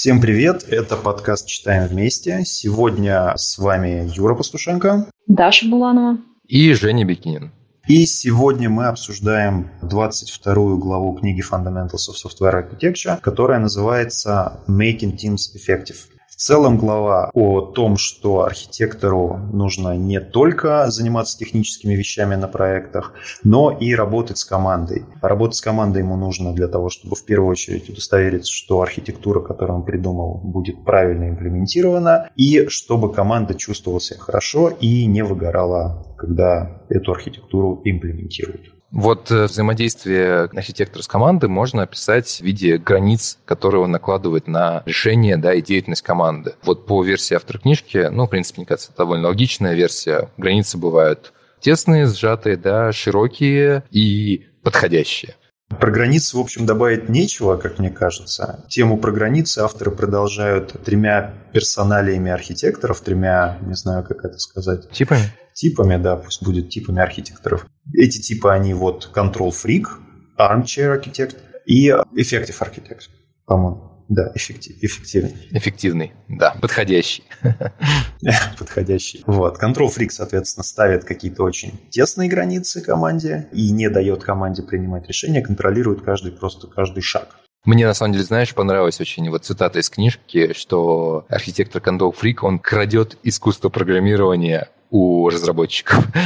Всем привет, это подкаст «Читаем вместе». Сегодня с вами Юра Пастушенко. Даша Буланова. И Женя Бекинин. И сегодня мы обсуждаем 22 главу книги Fundamentals of Software Architecture, которая называется Making Teams Effective. В целом глава о том, что архитектору нужно не только заниматься техническими вещами на проектах, но и работать с командой. Работать с командой ему нужно для того, чтобы в первую очередь удостовериться, что архитектура, которую он придумал, будет правильно имплементирована, и чтобы команда чувствовала себя хорошо и не выгорала, когда эту архитектуру имплементируют. Вот э, взаимодействие архитектора с командой можно описать в виде границ, которые он накладывает на решение да, и деятельность команды. Вот по версии автора книжки, ну, в принципе, мне кажется, довольно логичная версия. Границы бывают тесные, сжатые, да, широкие и подходящие. Про границы, в общем, добавить нечего, как мне кажется. Тему про границы авторы продолжают тремя персоналиями архитекторов, тремя, не знаю, как это сказать. Типами? Типами, да, пусть будет типами архитекторов. Эти типы, они вот Control Freak, Armchair Architect и Effective Architect, по-моему. Да, эффектив, эффективный. Эффективный, да, подходящий. Подходящий. Вот. Control Freak, соответственно, ставит какие-то очень тесные границы команде и не дает команде принимать решения, контролирует каждый просто каждый шаг. Мне, на самом деле, знаешь, понравилась очень вот цитата из книжки, что архитектор Control Freak, он крадет искусство программирования у разработчиков.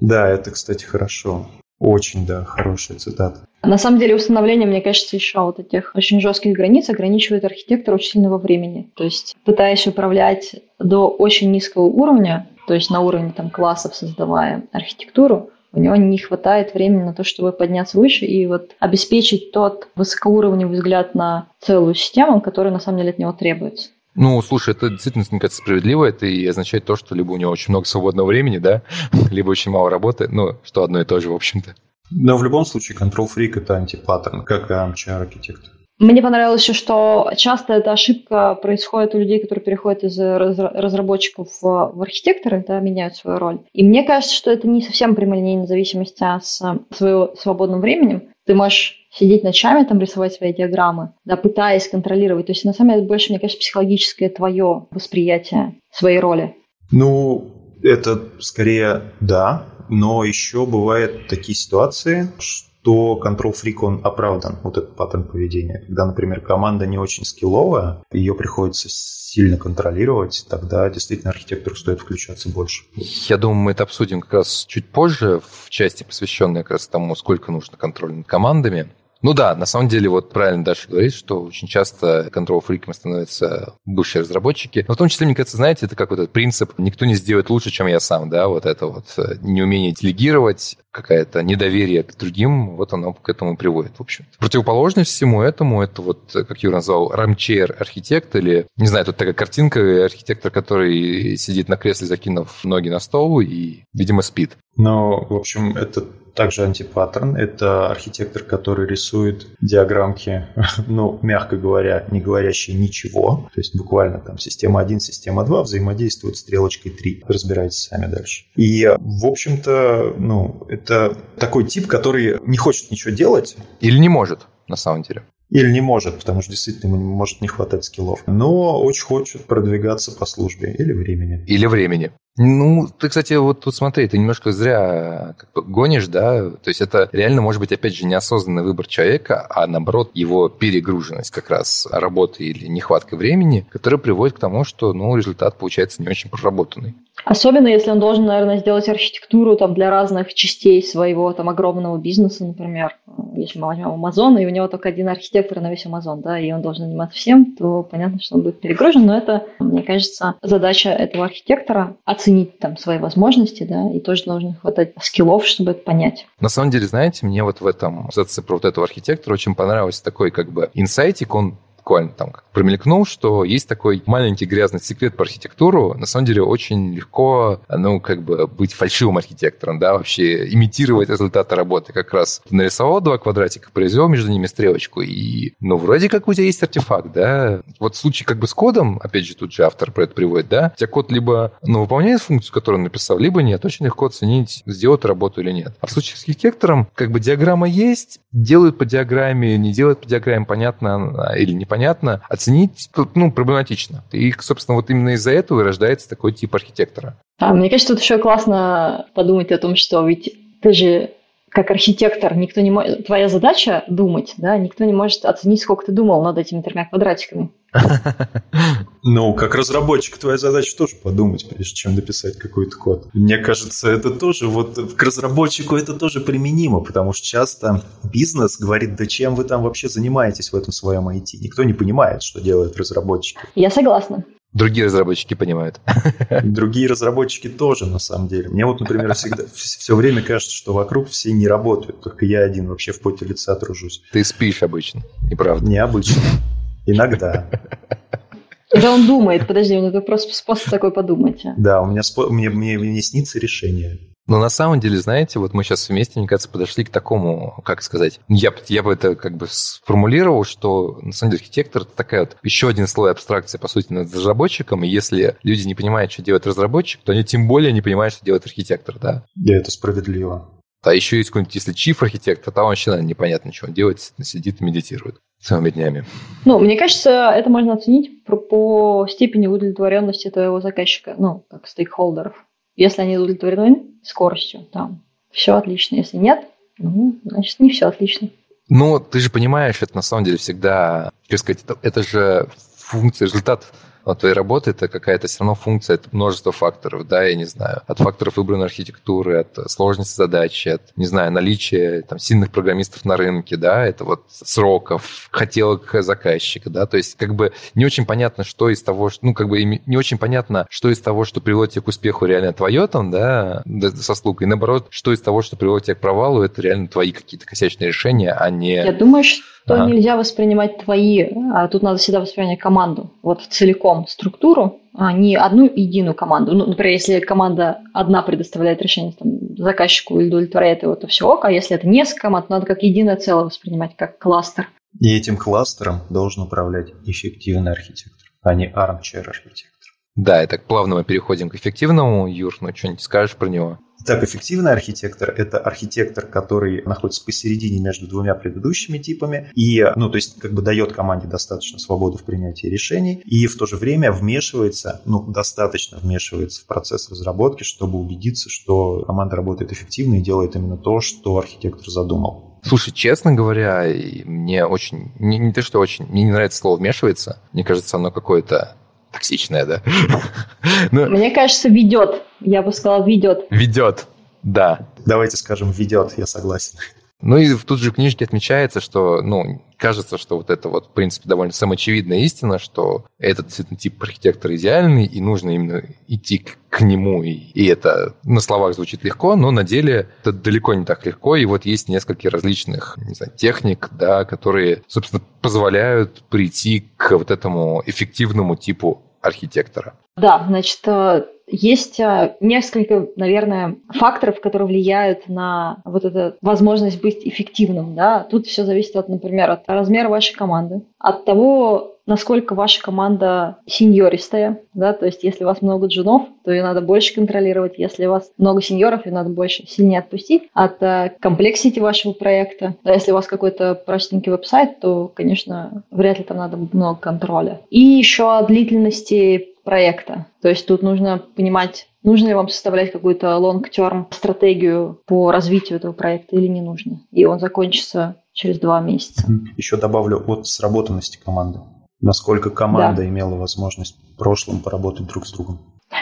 Да, это, кстати, хорошо. Очень, да, хорошая цитата. На самом деле установление, мне кажется, еще вот этих очень жестких границ ограничивает архитектора очень сильно во времени. То есть пытаясь управлять до очень низкого уровня, то есть на уровне там, классов создавая архитектуру, у него не хватает времени на то, чтобы подняться выше и вот обеспечить тот высокоуровневый взгляд на целую систему, который на самом деле от него требуется. Ну, слушай, это действительно, мне кажется, справедливо. Это и означает то, что либо у него очень много свободного времени, да, либо очень мало работы. Ну, что одно и то же, в общем-то. Но в любом случае Control Freak это антипаттерн, как и Armchair Architect. Мне понравилось еще, что часто эта ошибка происходит у людей, которые переходят из разработчиков в, архитекторы, да, меняют свою роль. И мне кажется, что это не совсем прямолинейная зависимость с своего свободным временем. Ты можешь сидеть ночами, там рисовать свои диаграммы, да, пытаясь контролировать. То есть, на самом деле, это больше, мне кажется, психологическое твое восприятие своей роли. Ну, это скорее да, но еще бывают такие ситуации, что Control Freak, он оправдан, вот этот паттерн поведения. Когда, например, команда не очень скилловая, ее приходится сильно контролировать, тогда действительно архитектору стоит включаться больше. Я думаю, мы это обсудим как раз чуть позже в части, посвященной как раз тому, сколько нужно контроля над командами. Ну да, на самом деле, вот правильно Даша говорит, что очень часто контрол-фриками становятся бывшие разработчики. Но в том числе, мне кажется, знаете, это как вот этот принцип «никто не сделает лучше, чем я сам», да, вот это вот э, неумение делегировать, какое-то недоверие к другим, вот оно к этому приводит, в общем. Противоположность всему этому, это вот, как Юра назвал, рамчейр архитект, или, не знаю, тут такая картинка, архитектор, который сидит на кресле, закинув ноги на стол и, видимо, спит. Но, в общем, это также антипаттерн. Это архитектор, который рисует диаграммки, ну, мягко говоря, не говорящие ничего. То есть буквально там система 1, система 2 взаимодействуют стрелочкой 3. Разбирайтесь сами дальше. И, в общем-то, ну, это такой тип, который не хочет ничего делать. Или не может, на самом деле. Или не может, потому что действительно ему может не хватать скиллов. Но очень хочет продвигаться по службе или времени. Или времени. Ну, ты, кстати, вот тут смотри, ты немножко зря как бы гонишь, да, то есть это реально может быть, опять же, неосознанный выбор человека, а наоборот, его перегруженность как раз работы или нехватка времени, которая приводит к тому, что, ну, результат получается не очень проработанный. Особенно, если он должен, наверное, сделать архитектуру там, для разных частей своего там, огромного бизнеса, например. Если мы возьмем Amazon, и у него только один архитектор на весь Amazon, да, и он должен заниматься всем, то понятно, что он будет перегружен, но это, мне кажется, задача этого архитектора оценить оценить там свои возможности, да, и тоже должен хватать скиллов, чтобы это понять. На самом деле, знаете, мне вот в этом абзаце про вот этого архитектора очень понравился такой как бы инсайтик, он буквально там промелькнул, что есть такой маленький грязный секрет по архитектуру. На самом деле очень легко, ну, как бы быть фальшивым архитектором, да, вообще имитировать результаты работы. Как раз нарисовал два квадратика, произвел между ними стрелочку, и, ну, вроде как у тебя есть артефакт, да. Вот в случае как бы с кодом, опять же, тут же автор про это приводит, да, у тебя код либо, ну, выполняет функцию, которую он написал, либо нет. Очень легко оценить, сделает работу или нет. А в случае с архитектором, как бы диаграмма есть, делают по диаграмме, не делают по диаграмме, понятно или непонятно, оценить оценить ну, проблематично. И, собственно, вот именно из-за этого и рождается такой тип архитектора. А, мне кажется, тут еще классно подумать о том, что ведь ты же как архитектор, никто не может, твоя задача думать, да, никто не может оценить, сколько ты думал над этими тремя квадратиками. Ну, как разработчик, твоя задача тоже подумать, прежде чем написать какой-то код. Мне кажется, это тоже, вот к разработчику это тоже применимо, потому что часто бизнес говорит, да чем вы там вообще занимаетесь в этом своем IT? Никто не понимает, что делают разработчики. Я согласна. Другие разработчики понимают. Другие разработчики тоже, на самом деле. Мне вот, например, всегда все время кажется, что вокруг все не работают, только я один вообще в поте лица тружусь. Ты спишь обычно, неправда? Необычно. Иногда. Да он думает, подожди, у него просто способ такой подумать. Да, у меня, мне, мне, мне снится решение. Но на самом деле, знаете, вот мы сейчас вместе, мне кажется, подошли к такому, как сказать, я, я бы это как бы сформулировал, что на самом деле архитектор это такая вот еще один слой абстракции, по сути, над разработчиком, и если люди не понимают, что делает разработчик, то они тем более не понимают, что делает архитектор, да? Да, это справедливо. А еще есть какой-нибудь, если чиф архитектор, там вообще наверное, непонятно, что он делает, сидит и медитирует целыми днями. Ну, мне кажется, это можно оценить по, по степени удовлетворенности твоего заказчика, ну, как стейкхолдеров. Если они удовлетворены скоростью, там, все отлично. Если нет, ну, значит, не все отлично. Ну, ты же понимаешь, это на самом деле всегда, как сказать, это, это же функция, результат от твоей работы это какая-то все равно функция, это множество факторов, да, я не знаю, от факторов выбранной архитектуры, от сложности задачи, от, не знаю, наличия там сильных программистов на рынке, да, это вот сроков, хотелок заказчика, да, то есть как бы не очень понятно, что из того, ну, как бы не очень понятно, что из того, что приводит тебя к успеху, реально твое там, да, со слугой, наоборот, что из того, что приводит тебя к провалу, это реально твои какие-то косячные решения, а не... Я думаю, что то ага. нельзя воспринимать твои, а тут надо всегда воспринимать команду, вот целиком структуру, а не одну единую команду. Ну, например, если команда одна предоставляет решение там, заказчику или удовлетворяет его, то все ок, а если это несколько команд, надо как единое целое воспринимать, как кластер. И этим кластером должен управлять эффективный архитектор, а не armchair архитектор. Да, и так плавно мы переходим к эффективному. Юр, ну что-нибудь скажешь про него? Так, эффективный архитектор – это архитектор, который находится посередине между двумя предыдущими типами и, ну, то есть, как бы дает команде достаточно свободы в принятии решений и в то же время вмешивается, ну, достаточно вмешивается в процесс разработки, чтобы убедиться, что команда работает эффективно и делает именно то, что архитектор задумал. Слушай, честно говоря, мне очень, не, не то, что очень, мне не нравится слово «вмешивается», мне кажется, оно какое-то токсичная, да? Но... Ну, Мне кажется, ведет. Я бы сказала, ведет. Ведет, да. Давайте скажем, ведет, я согласен. Ну и тут же в книжке отмечается, что, ну, кажется, что вот это вот, в принципе, довольно самоочевидная истина, что этот тип архитектора идеальный, и нужно именно идти к, к нему, и, и это на словах звучит легко, но на деле это далеко не так легко, и вот есть несколько различных, не знаю, техник, да, которые, собственно, позволяют прийти к вот этому эффективному типу архитектора. Да, значит, э, есть э, несколько, наверное, факторов, которые влияют на вот эту возможность быть эффективным. Да? Тут все зависит, от, например, от размера вашей команды, от того, насколько ваша команда сеньористая, да, то есть если у вас много джунов, то ее надо больше контролировать, если у вас много сеньоров, ее надо больше сильнее отпустить, от uh, комплексити вашего проекта. А если у вас какой-то простенький веб-сайт, то, конечно, вряд ли там надо много контроля. И еще о длительности проекта. То есть тут нужно понимать, нужно ли вам составлять какую-то long-term стратегию по развитию этого проекта или не нужно. И он закончится через два месяца. Еще добавлю от сработанности команды. Насколько команда да. имела возможность в прошлом поработать друг с другом.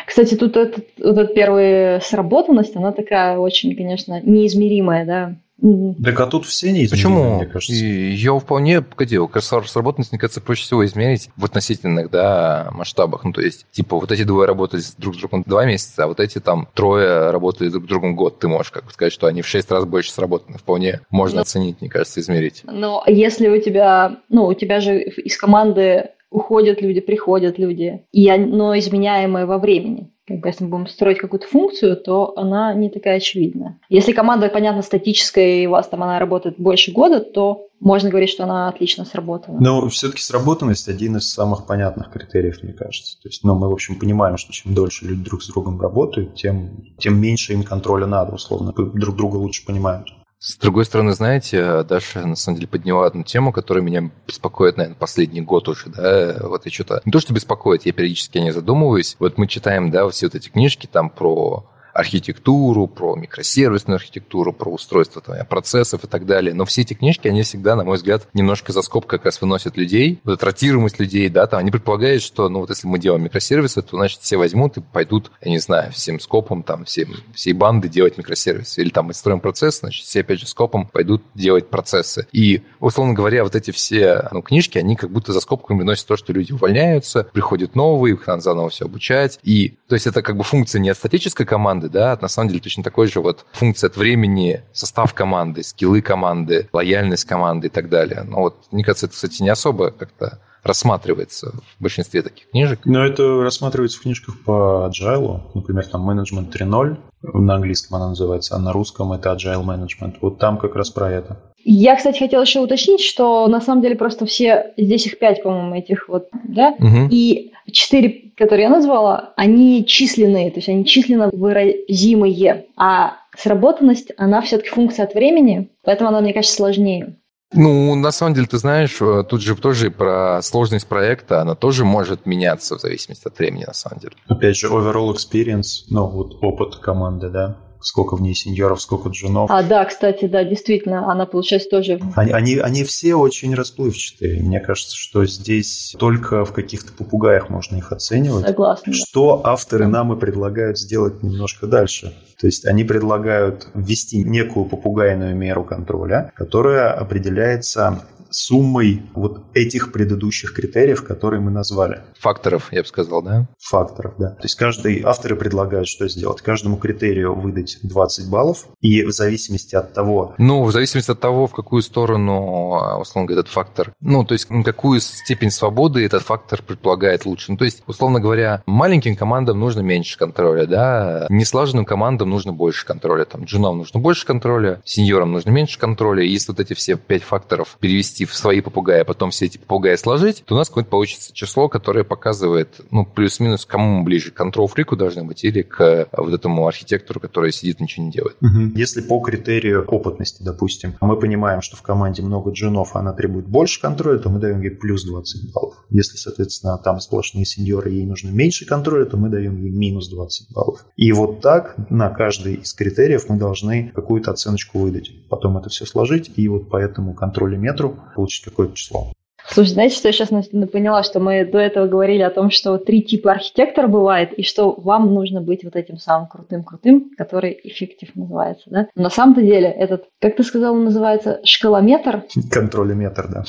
Кстати, тут этот, вот эта первая сработанность, она такая очень, конечно, неизмеримая, да. Так а тут все не Почему? мне кажется. Ее вполне, погоди, сработанность, мне кажется, проще всего измерить в относительных да, масштабах. Ну, то есть, типа, вот эти двое работали друг с другом два месяца, а вот эти там трое работали друг с другом год. Ты можешь как бы сказать, что они в шесть раз больше сработаны. Вполне можно ну, оценить, мне кажется, измерить. Но если у тебя, ну, у тебя же из команды уходят люди, приходят люди, и но изменяемые во времени. Бы, если мы будем строить какую-то функцию, то она не такая очевидная. Если команда, понятно, статическая, и у вас там она работает больше года, то можно говорить, что она отлично сработана. Но все-таки сработанность один из самых понятных критериев, мне кажется. То есть, ну, мы, в общем, понимаем, что чем дольше люди друг с другом работают, тем, тем меньше им контроля надо, условно. Друг друга лучше понимают. С другой стороны, знаете, Даша на самом деле подняла одну тему, которая меня беспокоит, наверное, последний год уже, да, вот и что-то... Не то, что беспокоит, я периодически не задумываюсь. Вот мы читаем, да, все вот эти книжки там про архитектуру, про микросервисную архитектуру, про устройство там, процессов и так далее. Но все эти книжки, они всегда, на мой взгляд, немножко за скобку как раз выносят людей, вот эту ротируемость людей, да, там они предполагают, что, ну, вот если мы делаем микросервисы, то, значит, все возьмут и пойдут, я не знаю, всем скопом, там, всем, всей банды делать микросервисы. Или там мы строим процесс, значит, все, опять же, скопом пойдут делать процессы. И, условно говоря, вот эти все ну, книжки, они как будто за скобками выносят то, что люди увольняются, приходят новые, их надо заново все обучать. И, то есть, это как бы функция не от статической команды, команды, да, на самом деле точно такой же вот функция от времени, состав команды, скиллы команды, лояльность команды и так далее. Но вот, мне кажется, это, кстати, не особо как-то рассматривается в большинстве таких книжек. Но это рассматривается в книжках по Agile, например, там Management 3.0, на английском она называется, а на русском это Agile Management. Вот там как раз про это. Я, кстати, хотела еще уточнить, что на самом деле просто все, здесь их пять, по-моему, этих вот, да, угу. и четыре, которые я назвала, они численные, то есть они численно выразимые, а сработанность, она все-таки функция от времени, поэтому она, мне кажется, сложнее. Ну, на самом деле, ты знаешь, э, тут же тоже про сложность проекта, она тоже может меняться в зависимости от времени, на самом деле. Опять же, overall experience, ну, вот опыт команды, да, сколько в ней сеньоров, сколько джунов. А, да, кстати, да, действительно, она получается тоже... Они, они, они все очень расплывчатые. Мне кажется, что здесь только в каких-то попугаях можно их оценивать. Согласна. Что авторы нам и предлагают сделать немножко дальше. То есть они предлагают ввести некую попугайную меру контроля, которая определяется суммой вот этих предыдущих критериев, которые мы назвали. Факторов, я бы сказал, да? Факторов, да. То есть каждый авторы предлагают, что сделать. Каждому критерию выдать 20 баллов, и в зависимости от того... Ну, в зависимости от того, в какую сторону, условно говоря, этот фактор... Ну, то есть какую степень свободы этот фактор предполагает лучше. Ну, то есть, условно говоря, маленьким командам нужно меньше контроля, да, неслаженным командам нужно больше контроля. Там, джунам нужно больше контроля, сеньорам нужно меньше контроля. И если вот эти все пять факторов перевести в свои попугаи, а потом все эти попугаи сложить, то у нас какое-то получится число, которое показывает, ну, плюс-минус, кому мы ближе, к контрол-фрику должны быть или к э, вот этому архитектору, который сидит ничего не делает. Если по критерию опытности, допустим, мы понимаем, что в команде много джунов, она требует больше контроля, то мы даем ей плюс 20 баллов. Если, соответственно, там сплошные сеньоры, ей нужно меньше контроля, то мы даем ей минус 20 баллов. И вот так на каждый из критериев мы должны какую-то оценочку выдать. Потом это все сложить, и вот по этому контролеметру получить какое-то число. Слушай, знаете, что я сейчас поняла, что мы до этого говорили о том, что три типа архитектора бывает, и что вам нужно быть вот этим самым крутым-крутым, который эффектив называется, да? Но на самом-то деле этот, как ты сказал, называется шкалометр? Контролеметр, да.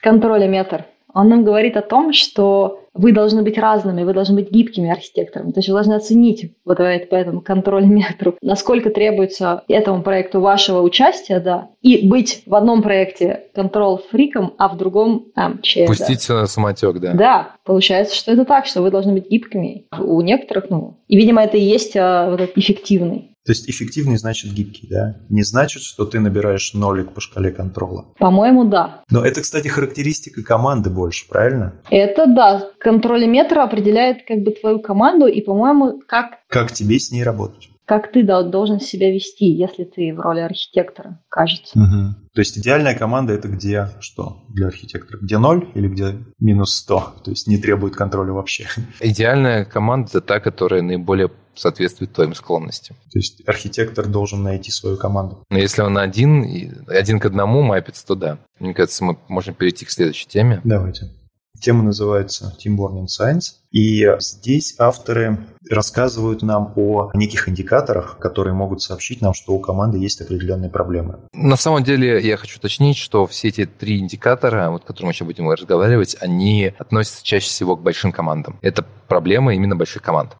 Контролеметр. Он нам говорит о том, что вы должны быть разными, вы должны быть гибкими архитекторами. То есть вы должны оценить вот по этому контрольметру, насколько требуется этому проекту вашего участия, да, и быть в одном проекте контрол-фриком, а в другом там, че, Пустить да. на самотек, да. Да, получается, что это так, что вы должны быть гибкими. У некоторых, ну, и, видимо, это и есть а, вот этот эффективный. То есть эффективный значит гибкий, да? Не значит, что ты набираешь нолик по шкале контрола. По-моему, да. Но это, кстати, характеристика команды больше, правильно? Это да. Контролеметр определяет как бы твою команду и, по-моему, как... Как тебе с ней работать как ты должен себя вести, если ты в роли архитектора, кажется. Угу. То есть идеальная команда это где что для архитектора? Где ноль или где минус 100? То есть не требует контроля вообще. Идеальная команда это та, которая наиболее соответствует твоим склонностям. То есть архитектор должен найти свою команду. Но если он один, один к одному мапится, то да. Мне кажется, мы можем перейти к следующей теме. Давайте. Тема называется Team Born Science. И здесь авторы рассказывают нам о неких индикаторах, которые могут сообщить нам, что у команды есть определенные проблемы. На самом деле я хочу уточнить, что все эти три индикатора, вот, о которых мы сейчас будем разговаривать, они относятся чаще всего к большим командам. Это проблема именно больших команд.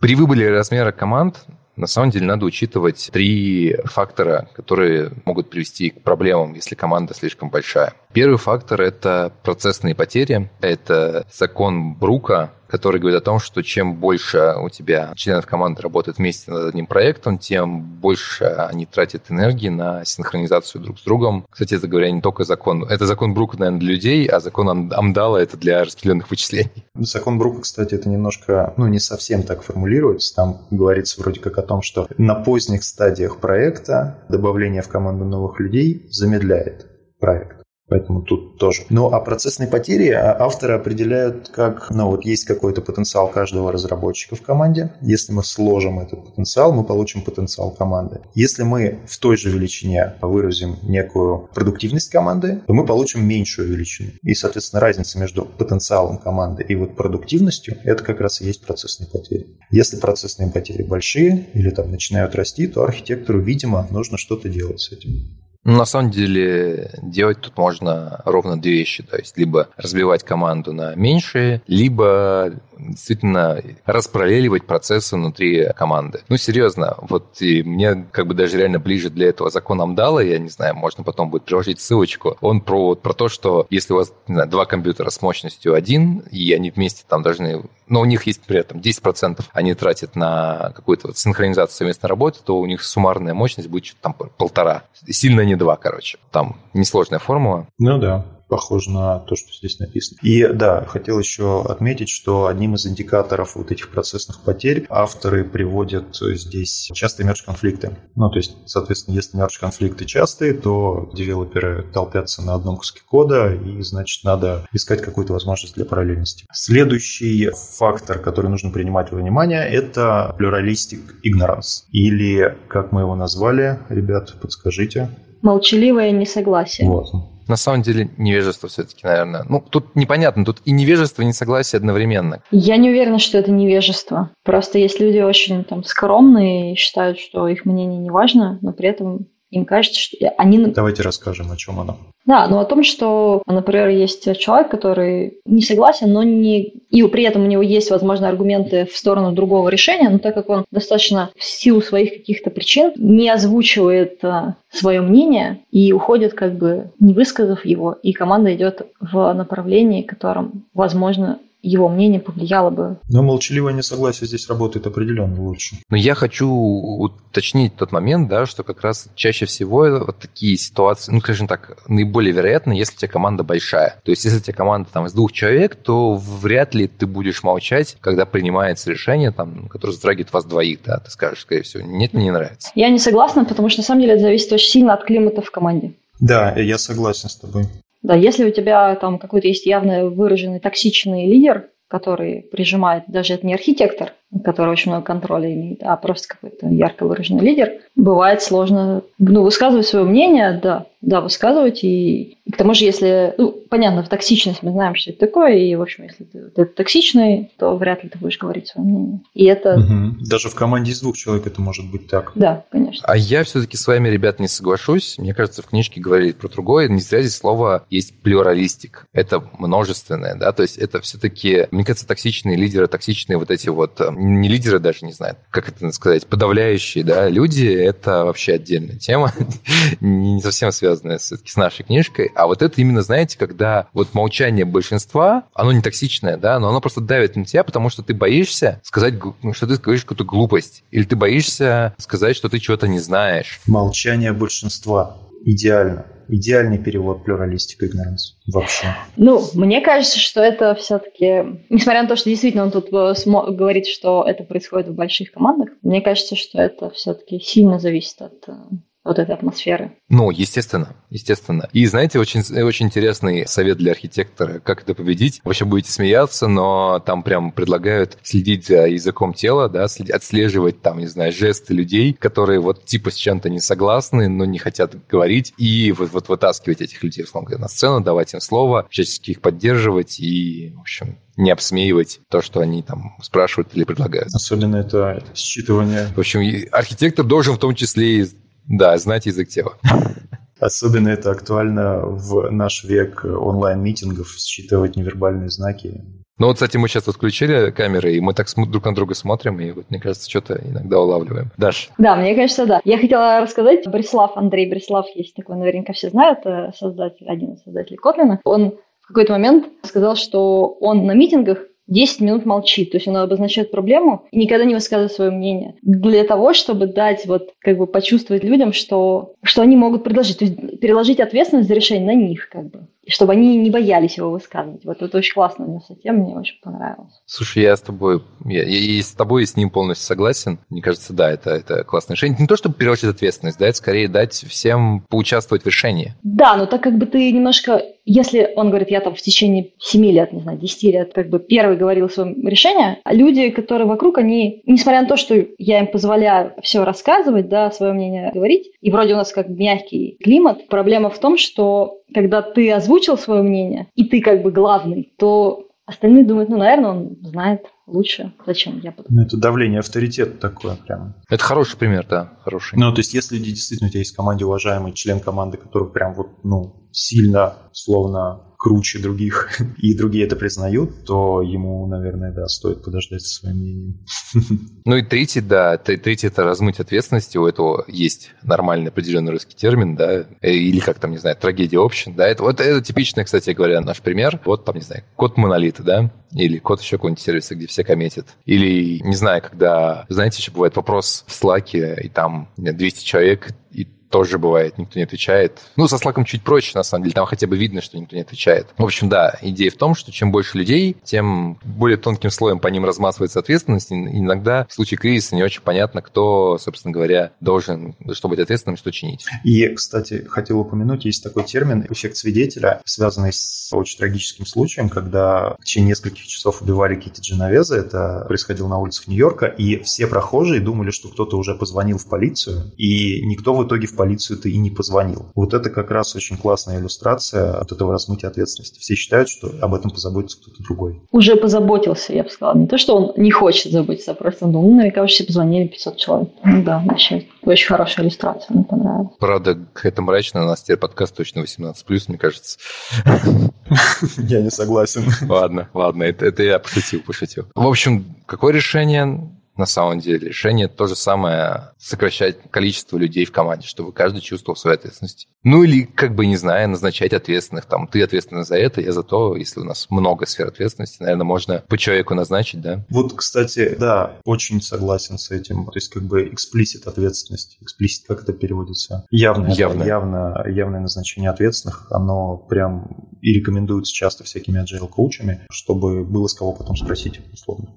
При выборе размера команд на самом деле надо учитывать три фактора, которые могут привести к проблемам, если команда слишком большая. Первый фактор – это процессные потери. Это закон Брука, который говорит о том, что чем больше у тебя членов команды работают вместе над одним проектом, тем больше они тратят энергии на синхронизацию друг с другом. Кстати, это говоря не только закон. Это закон Брука, наверное, для людей, а закон Амдала это для распределенных вычислений. Закон Брука, кстати, это немножко, ну, не совсем так формулируется. Там говорится вроде как о том, что на поздних стадиях проекта добавление в команду новых людей замедляет проект. Поэтому тут тоже. Ну, а процессные потери а, авторы определяют как, ну, вот есть какой-то потенциал каждого разработчика в команде. Если мы сложим этот потенциал, мы получим потенциал команды. Если мы в той же величине выразим некую продуктивность команды, то мы получим меньшую величину. И, соответственно, разница между потенциалом команды и вот продуктивностью, это как раз и есть процессные потери. Если процессные потери большие или там начинают расти, то архитектору, видимо, нужно что-то делать с этим. Ну, на самом деле, делать тут можно ровно две вещи. То есть, либо разбивать команду на меньшие, либо действительно распараллеливать процессы внутри команды. Ну, серьезно, вот и мне как бы даже реально ближе для этого закон Амдала, я не знаю, можно потом будет приложить ссылочку. Он про, вот, про то, что если у вас не знаю, два компьютера с мощностью один, и они вместе там должны но у них есть при этом 10% они тратят на какую-то вот синхронизацию совместной работы, то у них суммарная мощность будет там полтора. Сильно не два, короче. Там несложная формула. Ну да похоже на то, что здесь написано. И да, хотел еще отметить, что одним из индикаторов вот этих процессных потерь авторы приводят здесь частые мерч-конфликты. Ну, то есть, соответственно, если мерч-конфликты частые, то девелоперы толпятся на одном куске кода, и, значит, надо искать какую-то возможность для параллельности. Следующий фактор, который нужно принимать во внимание, это pluralistic ignorance. Или, как мы его назвали, ребят, подскажите. Молчаливое несогласие. Вот. На самом деле невежество все-таки, наверное. Ну, тут непонятно, тут и невежество, и несогласие одновременно. Я не уверена, что это невежество. Просто есть люди очень там скромные и считают, что их мнение не важно, но при этом им кажется, что они... Давайте расскажем, о чем оно. Да, но о том, что, например, есть человек, который не согласен, но не... И при этом у него есть, возможно, аргументы в сторону другого решения, но так как он достаточно в силу своих каких-то причин не озвучивает а, свое мнение и уходит как бы не высказав его, и команда идет в направлении, которым, возможно, его мнение повлияло бы. Но молчаливое несогласие здесь работает определенно лучше. Но я хочу уточнить тот момент, да, что как раз чаще всего вот такие ситуации, ну, скажем так, наиболее вероятно, если у тебя команда большая. То есть, если у тебя команда там из двух человек, то вряд ли ты будешь молчать, когда принимается решение, там, которое затрагивает вас двоих, да, ты скажешь, скорее всего, нет, мне не нравится. Я не согласна, потому что на самом деле это зависит очень сильно от климата в команде. Да, я согласен с тобой. Да, если у тебя там какой-то есть явно выраженный токсичный лидер, который прижимает, даже это не архитектор, который очень много контроля имеет, а просто какой-то ярко выраженный лидер, бывает сложно ну, высказывать свое мнение, да, да, высказывать. И, и к тому же, если, ну, понятно, в токсичность мы знаем, что это такое, и, в общем, если ты, ты токсичный, то вряд ли ты будешь говорить свое мнение. И это... Угу. Даже в команде из двух человек это может быть так. Да, конечно. А я все-таки с вами, ребят, не соглашусь. Мне кажется, в книжке говорили про другое. Не зря здесь слово есть плюралистик. Это множественное, да, то есть это все-таки, мне кажется, токсичные лидеры, токсичные вот эти вот, э, не лидеры даже, не знаю, как это сказать, подавляющие, да, люди, это вообще отдельная тема, не совсем связанная все-таки с нашей книжкой. А вот это именно, знаете, когда вот молчание большинства, оно не токсичное, да, но оно просто давит на тебя, потому что ты боишься сказать, ну, что ты говоришь какую-то глупость. Или ты боишься сказать, что ты чего-то не знаешь. Молчание большинства. Идеально. Идеальный перевод плюралистика игноранс. Вообще. Ну, мне кажется, что это все-таки, несмотря на то, что действительно он тут э, говорит, что это происходит в больших командах, мне кажется, что это все-таки сильно зависит от э, вот этой атмосферы. Ну, естественно, естественно. И знаете, очень, очень интересный совет для архитектора, как это победить. Вообще будете смеяться, но там прям предлагают следить за языком тела, да, отслеживать там, не знаю, жесты людей, которые вот типа с чем-то не согласны, но не хотят говорить, и вот, вот вытаскивать этих людей, условно говоря, на сцену, давать им слово, всячески их поддерживать и, в общем, не обсмеивать то, что они там спрашивают или предлагают. Особенно это, это считывание. В общем, архитектор должен в том числе да, знать язык тела. Особенно это актуально в наш век онлайн-митингов, считывать невербальные знаки. Ну вот, кстати, мы сейчас отключили камеры, и мы так друг на друга смотрим, и вот, мне кажется, что-то иногда улавливаем. Даш? Да, мне кажется, да. Я хотела рассказать, Брислав, Андрей Брислав есть такой, наверняка все знают, создатель, один из создателей Котлина. Он в какой-то момент сказал, что он на митингах 10 минут молчит. То есть он обозначает проблему и никогда не высказывает свое мнение. Для того, чтобы дать вот как бы почувствовать людям, что, что они могут предложить. То есть переложить ответственность за решение на них как бы чтобы они не боялись его высказывать. Вот это очень классно у него статья, мне очень понравилось. Слушай, я с тобой, я, я, я с тобой и с ним полностью согласен. Мне кажется, да, это, это классное решение. Не то, чтобы переложить ответственность, да, это скорее дать всем поучаствовать в решении. Да, но так как бы ты немножко если он говорит, я там в течение 7 лет, не знаю, 10 лет, как бы первый говорил свое решение, а люди, которые вокруг, они, несмотря на то, что я им позволяю все рассказывать, да, свое мнение говорить, и вроде у нас как мягкий климат, проблема в том, что когда ты озвучил свое мнение, и ты как бы главный, то остальные думают, ну, наверное, он знает лучше. Зачем я буду? Ну, это давление авторитета такое прям. Это хороший пример, да, хороший. Ну, то есть, если действительно у тебя есть в команде уважаемый член команды, который прям вот, ну, сильно, словно круче других, и другие это признают, то ему, наверное, да, стоит подождать со своим мнением. Ну и третий, да, третий это размыть ответственности, у этого есть нормальный определенный русский термин, да, э, или как там, не знаю, трагедия общин, да, это вот это типичный, кстати говоря, наш пример, вот там, не знаю, код монолита, да, или код еще какой-нибудь сервиса, где все комментят. Или, не знаю, когда, знаете, еще бывает вопрос в Slack, и там 200 человек, тоже бывает, никто не отвечает. Ну, со Slack чуть проще, на самом деле, там хотя бы видно, что никто не отвечает. В общем, да, идея в том, что чем больше людей, тем более тонким слоем по ним размазывается ответственность. И иногда в случае кризиса не очень понятно, кто, собственно говоря, должен, что быть ответственным, что чинить. И, кстати, хотел упомянуть, есть такой термин эффект свидетеля, связанный с очень трагическим случаем, когда в течение нескольких часов убивали Кити Дженовеза. Это происходило на улицах Нью-Йорка, и все прохожие думали, что кто-то уже позвонил в полицию, и никто в итоге в полицию ты и не позвонил. Вот это как раз очень классная иллюстрация от этого размытия ответственности. Все считают, что об этом позаботится кто-то другой. Уже позаботился, я бы сказала. Не то, что он не хочет заботиться, а просто ну, наверняка все позвонили 500 человек. Ну да, вообще очень хорошая иллюстрация, мне понравилась. Правда, это мрачно, у нас теперь подкаст точно 18+, мне кажется. Я не согласен. Ладно, ладно, это, это я пошутил, пошутил. В общем, какое решение? На самом деле. Решение то же самое сокращать количество людей в команде, чтобы каждый чувствовал свою ответственность. Ну или, как бы, не знаю, назначать ответственных. Там, ты ответственный за это, я за то. Если у нас много сфер ответственности, наверное, можно по человеку назначить, да? Вот, кстати, да, очень согласен с этим. То есть, как бы, эксплисит ответственность. Эксплисит, как это переводится? Явное, явное. явно, явное назначение ответственных. Оно прям и рекомендуется часто всякими agile коучами, чтобы было с кого потом спросить, условно.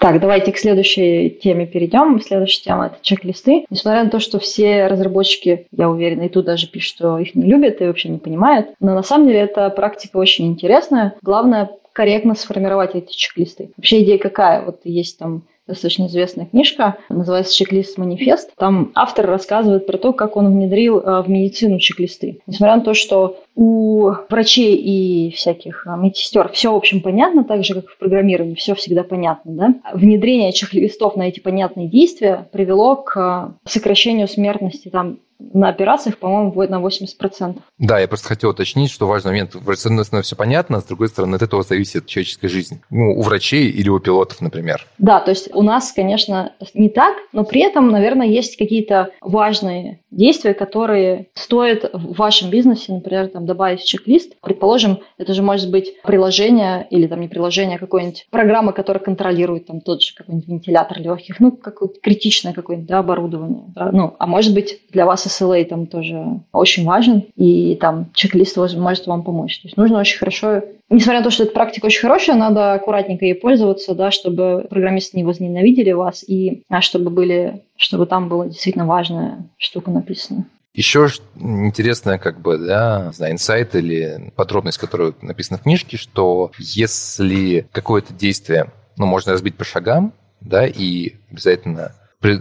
Так, давайте к следующей теме перейдем. Следующая тема – это чек-листы. Несмотря на то, что все разработчики, я уверена, и тут даже пишут, что их не любят и вообще не понимают, но на самом деле эта практика очень интересная. Главное корректно сформировать эти чек-листы. Вообще идея какая? Вот есть там достаточно известная книжка, называется «Чек-лист манифест». Там автор рассказывает про то, как он внедрил э, в медицину чек-листы. Несмотря на то, что у врачей и всяких э, медсестер все, в общем, понятно, так же, как в программировании, все всегда понятно, да? Внедрение чек-листов на эти понятные действия привело к сокращению смертности там на операциях, по-моему, на 80%. Да, я просто хотел уточнить, что важный момент. С одной стороны, все понятно, а с другой стороны, от этого зависит человеческая жизнь. Ну, у врачей или у пилотов, например. Да, то есть у нас, конечно, не так, но при этом, наверное, есть какие-то важные действия, которые стоит в вашем бизнесе, например, там, добавить в чек-лист. Предположим, это же может быть приложение или там не приложение, а какой-нибудь программа, которая контролирует там тот же какой-нибудь вентилятор легких, ну, какое-то критичное какое-нибудь да, оборудование. Да? Ну, а может быть, для вас SLA там тоже очень важен, и там чек-лист может вам помочь. То есть нужно очень хорошо Несмотря на то, что эта практика очень хорошая, надо аккуратненько ей пользоваться, да, чтобы программисты не возненавидели вас, и а чтобы, были, чтобы там была действительно важная штука написана. Еще интересная, как бы, да, знаю, инсайт или подробность, которая написана в книжке, что если какое-то действие, ну, можно разбить по шагам, да, и обязательно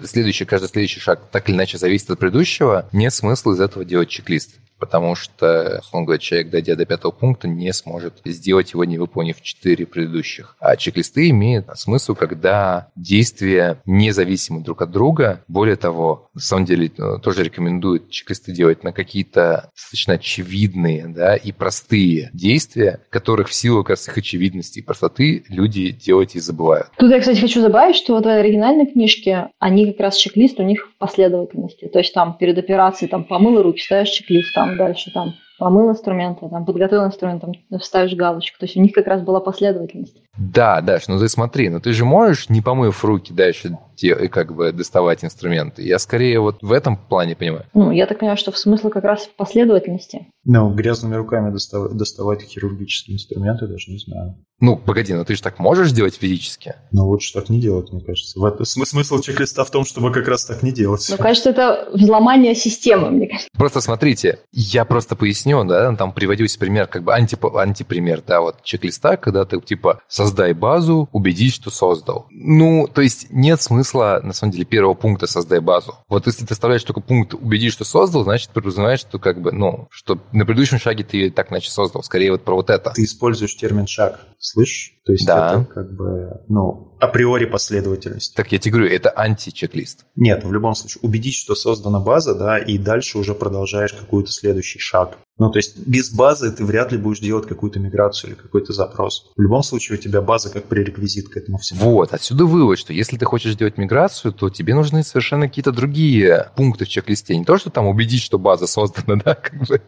следующий, каждый следующий шаг так или иначе зависит от предыдущего, нет смысла из этого делать чек-лист потому что, условно говоря, человек, дойдя до пятого пункта, не сможет сделать его, не выполнив четыре предыдущих. А чек-листы имеют смысл, когда действия независимы друг от друга. Более того, на самом деле, э, тоже рекомендуют чек-листы делать на какие-то достаточно очевидные да, и простые действия, которых в силу как раз их очевидности и простоты люди делать и забывают. Тут я, кстати, хочу добавить, что вот в оригинальной книжке они как раз чек-лист у них в последовательности. То есть там перед операцией там помыл руки, ставишь чек-лист, там там дальше там помыл инструменты, там подготовил инструмент, там ставишь галочку. То есть у них как раз была последовательность. Да, Даш, ну ты смотри, ну ты же можешь, не помыв руки, дальше и как бы доставать инструменты. Я скорее вот в этом плане понимаю. Ну, я так понимаю, что в смысл как раз в последовательности. Ну, грязными руками доставать, доставать хирургические инструменты, даже не знаю. Ну, погоди, но ты же так можешь делать физически? Ну, лучше так не делать, мне кажется. В это, смысл чек-листа в том, чтобы как раз так не делать. Ну, кажется, это взломание системы, мне кажется. Просто смотрите, я просто поясню, да, там приводился пример, как бы анти, антипример, да, вот чек-листа, когда ты, типа, создай базу, убедись, что создал. Ну, то есть нет смысла, на самом деле, первого пункта создай базу. Вот если ты оставляешь только пункт убедись, что создал, значит, подразумеваешь, что как бы, ну, что на предыдущем шаге ты так иначе создал. Скорее вот про вот это. Ты используешь термин «шаг», слышишь? То есть да. это как бы, ну, априори последовательность. Так я тебе говорю, это анти-чек-лист. Нет, в любом случае, убедись, что создана база, да, и дальше уже продолжаешь какой-то следующий шаг. Ну, то есть без базы ты вряд ли будешь делать какую-то миграцию или какой-то запрос. В любом случае у тебя база как пререквизит к этому всему. Вот, отсюда вывод, что если ты хочешь делать миграцию, то тебе нужны совершенно какие-то другие пункты в чек-листе. Не то, что там убедить, что база создана, да, как бы,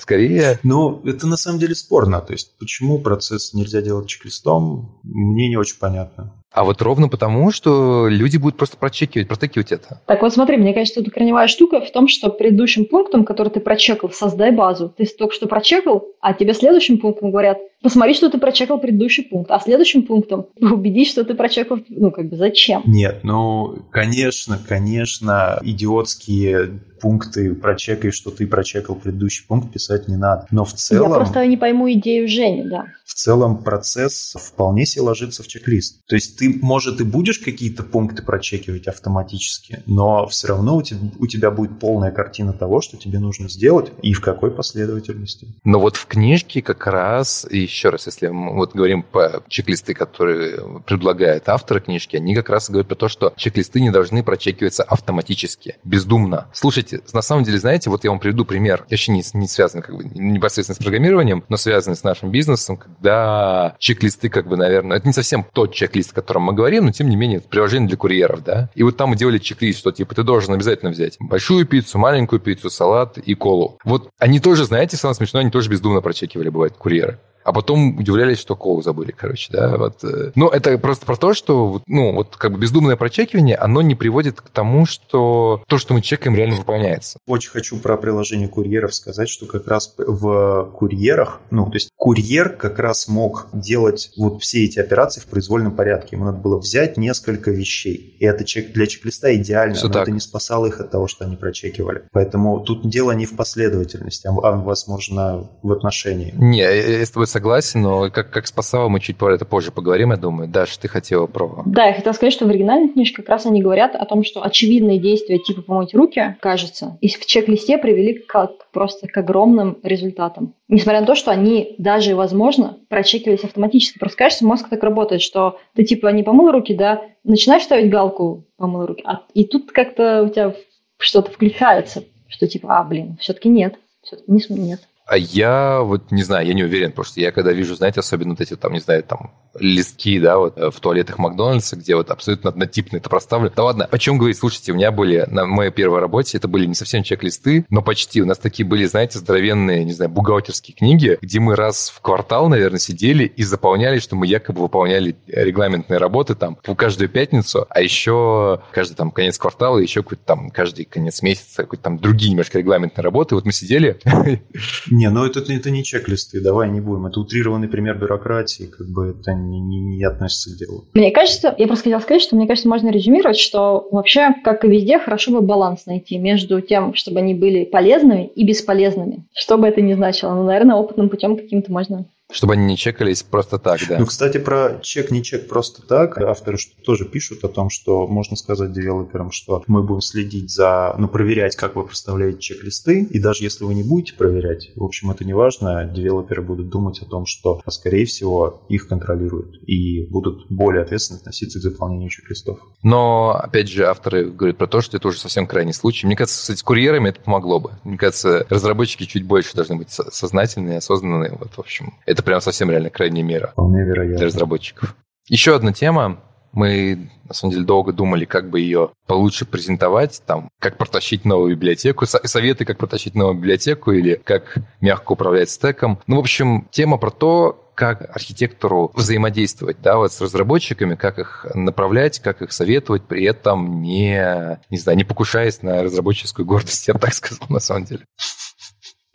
скорее... Ну, это на самом деле спорно. То есть почему процесс нельзя делать чек-листом, мне не очень понятно. А вот ровно потому, что люди будут просто прочекивать, протыкивать это. Так вот смотри, мне кажется, тут корневая штука в том, что предыдущим пунктом, который ты прочекал, создай базу. Ты только что прочекал, а тебе следующим пунктом говорят, посмотри, что ты прочекал предыдущий пункт, а следующим пунктом убедись, что ты прочекал, ну, как бы, зачем? Нет, ну, конечно, конечно, идиотские пункты прочекай, что ты прочекал предыдущий пункт, писать не надо. Но в целом... Я просто не пойму идею Жени, да. В целом процесс вполне себе ложится в чек-лист. То есть ты, может, и будешь какие-то пункты прочекивать автоматически, но все равно у тебя, у тебя будет полная картина того, что тебе нужно сделать и в какой последовательности. Но вот в книжке как раз и еще раз, если мы вот говорим по чек-листы, которые предлагает автор книжки, они как раз говорят про то, что чек-листы не должны прочекиваться автоматически, бездумно. Слушайте, на самом деле, знаете, вот я вам приведу пример, вообще не, не связанный как бы непосредственно с программированием, но связанный с нашим бизнесом, когда чек-листы как бы, наверное, это не совсем тот чек-лист, о котором мы говорим, но тем не менее, это приложение для курьеров, да. И вот там мы делали чек-лист, что типа ты должен обязательно взять большую пиццу, маленькую пиццу, салат и колу. Вот они тоже, знаете, самое смешное, они тоже бездумно прочекивали, бывает, курьеры а потом удивлялись, что колу забыли, короче, да, вот. Э. Но это просто про то, что, ну, вот как бы бездумное прочекивание, оно не приводит к тому, что то, что мы чекаем, реально выполняется. Очень хочу про приложение курьеров сказать, что как раз в курьерах, ну, то есть курьер как раз мог делать вот все эти операции в произвольном порядке. Ему надо было взять несколько вещей. И это чек для чек-листа идеально, Все но так. это не спасало их от того, что они прочекивали. Поэтому тут дело не в последовательности, а, возможно, в отношении. Не, я с тобой согласен, но как, как спасало, мы чуть про это позже поговорим, я думаю. Даша, ты хотела про... Да, я хотела сказать, что в оригинальной книжке как раз они говорят о том, что очевидные действия типа помыть руки, кажется, и в чек-листе привели к, просто к огромным результатам. Несмотря на то, что они даже, возможно, прочекивались автоматически. Просто кажется, мозг так работает, что ты типа не помыл руки, да, начинаешь ставить галку помыл руки, а, и тут как-то у тебя что-то включается, что типа, а, блин, все-таки нет, все-таки нет. А я вот не знаю, я не уверен, потому что я когда вижу, знаете, особенно вот эти там, не знаю, там листки, да, вот э, в туалетах Макдональдса, где вот абсолютно однотипно это проставлено. Да ладно, о чем говорить? Слушайте, у меня были на моей первой работе, это были не совсем чек-листы, но почти. У нас такие были, знаете, здоровенные, не знаю, бухгалтерские книги, где мы раз в квартал, наверное, сидели и заполняли, что мы якобы выполняли регламентные работы там по каждую пятницу, а еще каждый там конец квартала, еще какой-то там каждый конец месяца, какой-то там другие немножко регламентные работы. Вот мы сидели. Не, ну это, это не чек-листы, давай не будем. Это утрированный пример бюрократии, как бы это не, не, не относится к делу. Мне кажется, я просто хотела сказать, что мне кажется, можно резюмировать, что вообще, как и везде, хорошо бы баланс найти между тем, чтобы они были полезными и бесполезными. Что бы это ни значило. Но, наверное, опытным путем каким-то можно чтобы они не чекались просто так, да. Ну, кстати, про чек, не чек просто так. Авторы тоже пишут о том, что можно сказать девелоперам, что мы будем следить за, ну, проверять, как вы проставляете чек-листы. И даже если вы не будете проверять, в общем, это не важно, девелоперы будут думать о том, что, скорее всего, их контролируют и будут более ответственно относиться к заполнению чек-листов. Но, опять же, авторы говорят про то, что это уже совсем крайний случай. Мне кажется, с курьерами это помогло бы. Мне кажется, разработчики чуть больше должны быть сознательные, осознанные. Вот, в общем, это это прям совсем реально крайняя мера Вполне вероятно. для разработчиков. Еще одна тема. Мы, на самом деле, долго думали, как бы ее получше презентовать, там, как протащить новую библиотеку, советы, как протащить новую библиотеку или как мягко управлять стеком. Ну, в общем, тема про то, как архитектору взаимодействовать, да, вот с разработчиками, как их направлять, как их советовать, при этом не, не знаю, не покушаясь на разработческую гордость, я бы так сказал, на самом деле.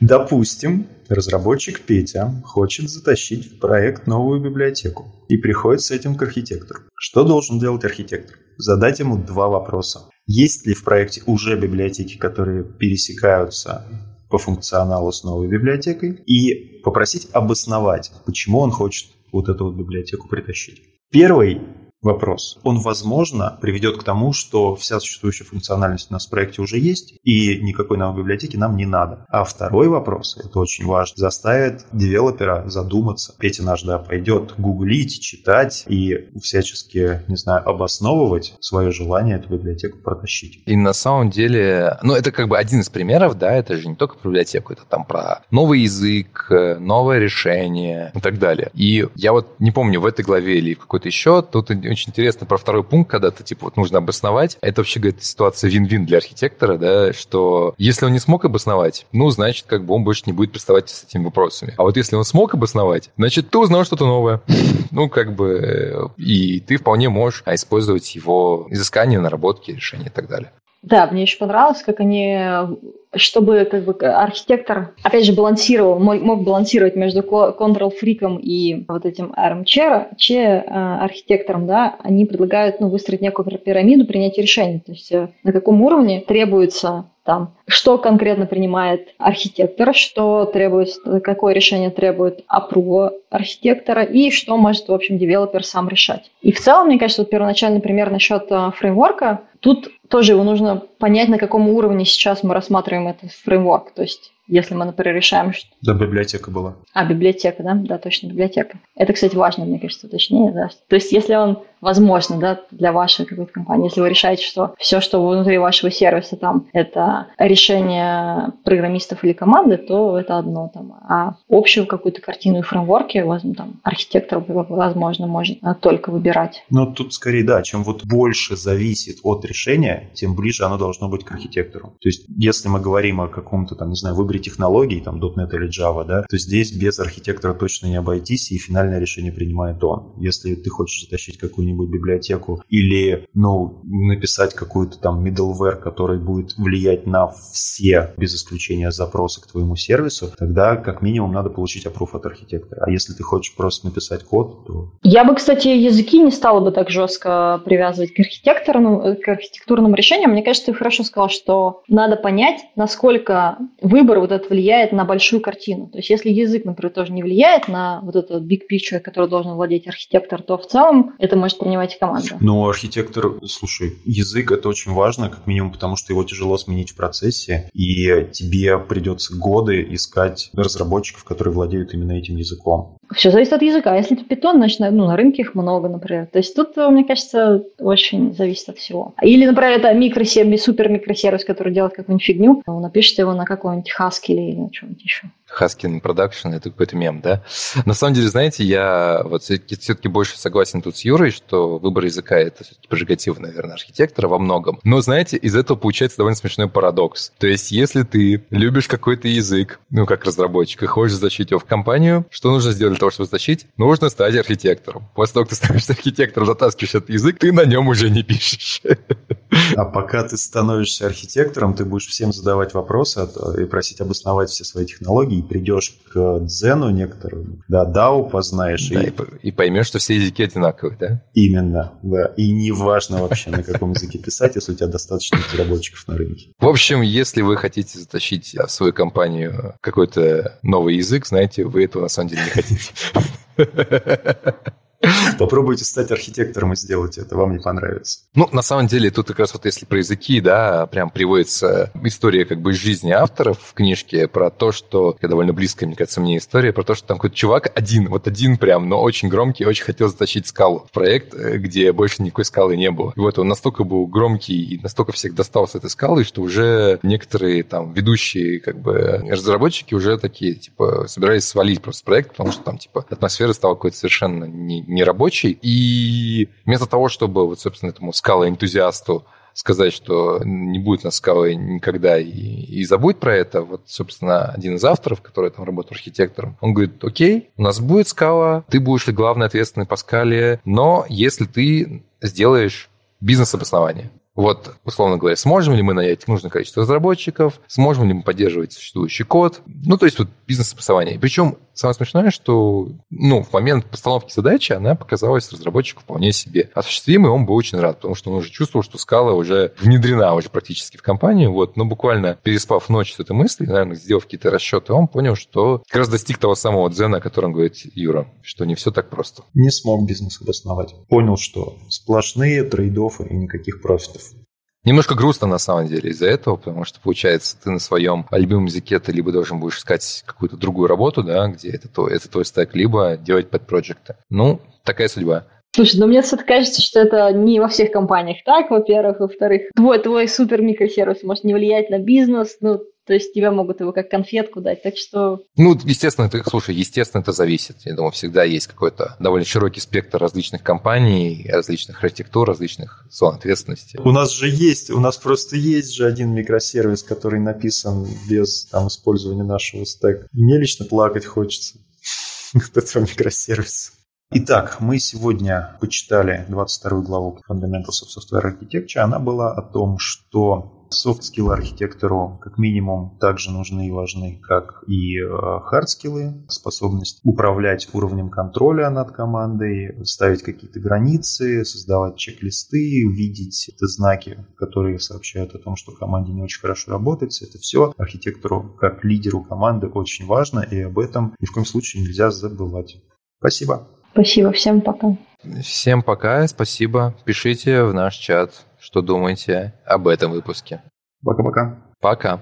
Допустим, разработчик Петя хочет затащить в проект новую библиотеку и приходит с этим к архитектору. Что должен делать архитектор? Задать ему два вопроса. Есть ли в проекте уже библиотеки, которые пересекаются по функционалу с новой библиотекой? И попросить обосновать, почему он хочет вот эту вот библиотеку притащить. Первый вопрос. Он, возможно, приведет к тому, что вся существующая функциональность у нас в проекте уже есть, и никакой новой библиотеки нам не надо. А второй вопрос, это очень важно, заставит девелопера задуматься. Петя наш, да, пойдет гуглить, читать и всячески, не знаю, обосновывать свое желание эту библиотеку протащить. И на самом деле, ну, это как бы один из примеров, да, это же не только про библиотеку, это там про новый язык, новое решение и так далее. И я вот не помню, в этой главе или в какой-то еще, тут очень интересно про второй пункт, когда ты, типа, вот нужно обосновать. Это вообще, говорит, ситуация вин-вин для архитектора, да, что если он не смог обосновать, ну, значит, как бы он больше не будет приставать с этими вопросами. А вот если он смог обосновать, значит, ты узнал что-то новое. Ну, как бы, и ты вполне можешь использовать его изыскания, наработки, решения и так далее. Да, мне еще понравилось, как они чтобы как бы архитектор, опять же, балансировал, мог, балансировать между control-фриком и вот этим armchair, че архитектором, да, они предлагают, ну, выстроить некую пирамиду принятия решений, то есть э, на каком уровне требуется там, что конкретно принимает архитектор, что требует, какое решение требует апрува архитектора и что может, в общем, девелопер сам решать. И в целом, мне кажется, вот первоначальный пример насчет э, фреймворка, тут тоже его нужно понять, на каком уровне сейчас мы рассматриваем этот фреймворк. То есть если мы, например, решаем, что... Да, библиотека была. А, библиотека, да? Да, точно, библиотека. Это, кстати, важно, мне кажется, точнее, да. То есть, если он возможно, да, для вашей какой-то компании, если вы решаете, что все, что внутри вашего сервиса там, это решение программистов или команды, то это одно там. А общую какую-то картину и фреймворки, возможно, там, архитектор, возможно, может только выбирать. Ну, тут скорее, да, чем вот больше зависит от решения, тем ближе оно должно быть к архитектору. То есть, если мы говорим о каком-то, там, не знаю, выборе технологий, там, .NET или Java, да, то здесь без архитектора точно не обойтись, и финальное решение принимает он. Если ты хочешь затащить какую-нибудь библиотеку или, ну, написать какую-то там middleware, который будет влиять на все, без исключения запросы к твоему сервису, тогда как минимум надо получить опруф от архитектора. А если ты хочешь просто написать код, то... Я бы, кстати, языки не стала бы так жестко привязывать к архитекторному, к архитектурным решениям. Мне кажется, ты хорошо сказал, что надо понять, насколько выбор вот этот влияет на большую картину. То есть если язык, например, тоже не влияет на вот этот big picture, который должен владеть архитектор, то в целом это может принимать команду. Ну, архитектор, слушай, язык это очень важно, как минимум, потому что его тяжело сменить в процессе, и тебе придется годы искать разработчиков, которые владеют именно этим языком. Все зависит от языка. Если это питон, значит, ну, на рынке их много, например. То есть тут, мне кажется, очень зависит от всего. Или, например, это микросервис, супер микросервис, который делает какую-нибудь фигню, напишите его на какой-нибудь Haskell или что-нибудь еще. Haskell Production, это какой-то мем, да? На самом деле, знаете, я вот все-таки, больше согласен тут с Юрой, что выбор языка — это все-таки прерогатива, наверное, архитектора во многом. Но, знаете, из этого получается довольно смешной парадокс. То есть, если ты любишь какой-то язык, ну, как разработчик, и хочешь затащить его в компанию, что нужно сделать для того, чтобы затащить? Нужно стать архитектором. После того, как ты становишься архитектором, затаскиваешь этот язык, ты на нем уже не пишешь. А пока ты становишься архитектором, ты будешь всем задавать вопросы и просить обосновать все свои технологии, придешь к дзену некоторому, да, DAO познаешь. Да, и, и поймешь, что все языки одинаковые, да? Именно, да. И не важно вообще, на каком языке писать, если у тебя достаточно разработчиков на рынке. В общем, если вы хотите затащить в свою компанию какой-то новый язык, знаете, вы этого на самом деле не хотите. Попробуйте стать архитектором и сделать это, вам не понравится. Ну, на самом деле, тут как раз вот если про языки, да, прям приводится история как бы из жизни авторов в книжке про то, что, довольно близкая, мне кажется, мне история, про то, что там какой-то чувак один, вот один прям, но очень громкий, очень хотел затащить скалу в проект, э, где больше никакой скалы не было. И вот он настолько был громкий и настолько всех достал с этой скалы, что уже некоторые там ведущие как бы разработчики уже такие, типа, собирались свалить просто проект, потому что там, типа, атмосфера стала какой-то совершенно не, нерабочий. И вместо того, чтобы, вот, собственно, этому скала-энтузиасту сказать, что не будет нас скалы никогда и, и забудь про это. Вот, собственно, один из авторов, который там работает архитектором, он говорит, окей, у нас будет скала, ты будешь ли главный ответственный по скале, но если ты сделаешь бизнес-обоснование. Вот, условно говоря, сможем ли мы нанять нужное количество разработчиков, сможем ли мы поддерживать существующий код. Ну, то есть вот бизнес-обоснование. Причем самое смешное, что ну, в момент постановки задачи она показалась разработчику вполне себе осуществимой, он был очень рад, потому что он уже чувствовал, что скала уже внедрена уже практически в компанию. Вот, но буквально переспав ночь с этой мыслью, наверное, сделав какие-то расчеты, он понял, что как раз достиг того самого дзена, о котором говорит Юра, что не все так просто. Не смог бизнес обосновать. Понял, что сплошные трейдофы и никаких профитов. Немножко грустно на самом деле из-за этого, потому что получается, ты на своем любимом языке ты либо должен будешь искать какую-то другую работу, да, где это, то, это твой стек, либо делать подпроекты. Ну, такая судьба. Слушай, ну мне все-таки кажется, что это не во всех компаниях так, во-первых. Во-вторых, твой, твой супер микросервис может не влиять на бизнес, ну, то есть тебя могут его как конфетку дать, так что... Ну, естественно, это, слушай, естественно, это зависит. Я думаю, всегда есть какой-то довольно широкий спектр различных компаний, различных архитектур, различных зон ответственности. У нас же есть, у нас просто есть же один микросервис, который написан без там, использования нашего стека. Мне лично плакать хочется от этого микросервиса. Итак, мы сегодня почитали 22 главу Fundamentals of Software Architecture. Она была о том, что Софт-скиллы архитектору как минимум также нужны и важны, как и хард-скиллы, способность управлять уровнем контроля над командой, ставить какие-то границы, создавать чек-листы, видеть это знаки, которые сообщают о том, что команде не очень хорошо работает. Это все архитектору как лидеру команды очень важно, и об этом ни в коем случае нельзя забывать. Спасибо. Спасибо. Всем пока. Всем пока. Спасибо. Пишите в наш чат что думаете об этом выпуске. Пока-пока. Пока.